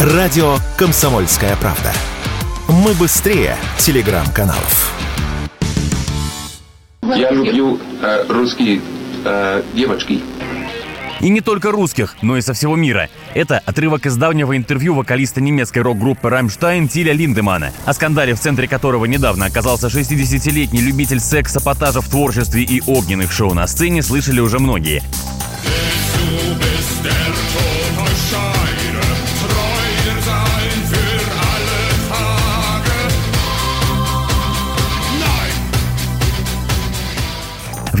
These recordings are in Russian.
Радио «Комсомольская правда». Мы быстрее телеграм-каналов. Я люблю э, русские э, девочки. И не только русских, но и со всего мира. Это отрывок из давнего интервью вокалиста немецкой рок-группы «Рамштайн» Тиля Линдемана, о скандале, в центре которого недавно оказался 60-летний любитель секс-сапотажа в творчестве и огненных шоу на сцене, слышали уже многие.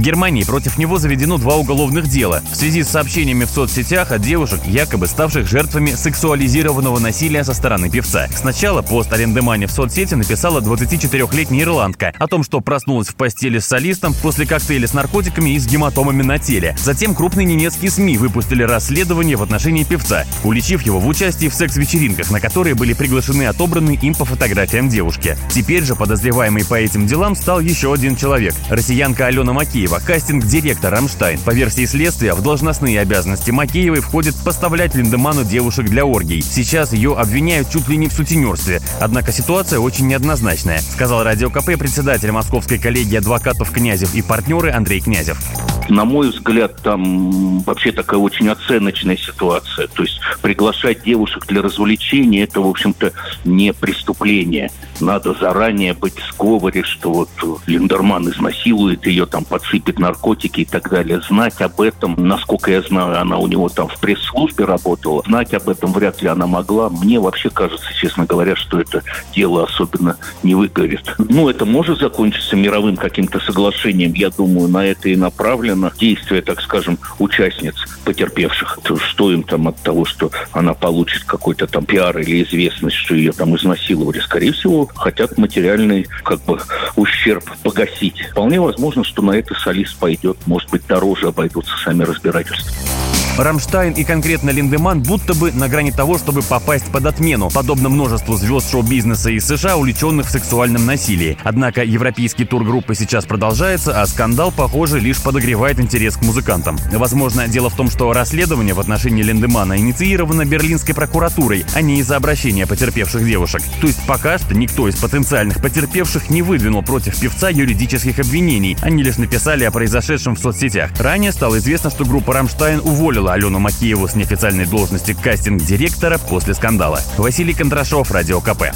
В Германии против него заведено два уголовных дела в связи с сообщениями в соцсетях от девушек, якобы ставших жертвами сексуализированного насилия со стороны певца. Сначала пост о Линдемане в соцсети написала 24-летняя ирландка о том, что проснулась в постели с солистом после коктейля с наркотиками и с гематомами на теле. Затем крупные немецкие СМИ выпустили расследование в отношении певца, уличив его в участии в секс-вечеринках, на которые были приглашены отобранные им по фотографиям девушки. Теперь же подозреваемый по этим делам стал еще один человек – россиянка Алена Макеева, кастинг-директор «Рамштайн». По версии следствия, в должностные обязанности Макеевой входит поставлять Линдеману девушек для оргий. Сейчас ее обвиняют чуть ли не в сутенерстве. Однако ситуация очень неоднозначная, сказал Радио КП председатель Московской коллегии адвокатов Князев и партнеры Андрей Князев. На мой взгляд, там вообще такая очень оценочная ситуация. То есть приглашать девушек для развлечения – это, в общем-то, не преступление. Надо заранее быть в сговоре, что вот Линдерман изнасилует ее, там подсыпет наркотики и так далее. Знать об этом, насколько я знаю, она у него там в пресс-службе работала. Знать об этом вряд ли она могла. Мне вообще кажется, честно говоря, что это дело особенно не выгорит. Ну, это может закончиться мировым каким-то соглашением. Я думаю, на это и направлено на действия, так скажем, участниц потерпевших. Что им там от того, что она получит какой-то там пиар или известность, что ее там изнасиловали? Скорее всего, хотят материальный как бы ущерб погасить. Вполне возможно, что на это солист пойдет. Может быть, дороже обойдутся сами разбирательства. Рамштайн и конкретно Линдеман будто бы на грани того, чтобы попасть под отмену, подобно множеству звезд шоу-бизнеса из США, увлеченных в сексуальном насилии. Однако европейский тур группы сейчас продолжается, а скандал, похоже, лишь подогревает интерес к музыкантам. Возможно, дело в том, что расследование в отношении Линдемана инициировано берлинской прокуратурой, а не из-за обращения потерпевших девушек. То есть пока что никто из потенциальных потерпевших не выдвинул против певца юридических обвинений, они лишь написали о произошедшем в соцсетях. Ранее стало известно, что группа Рамштайн уволила Алену Макееву с неофициальной должности кастинг-директора после скандала. Василий Кондрашов, Радио КП.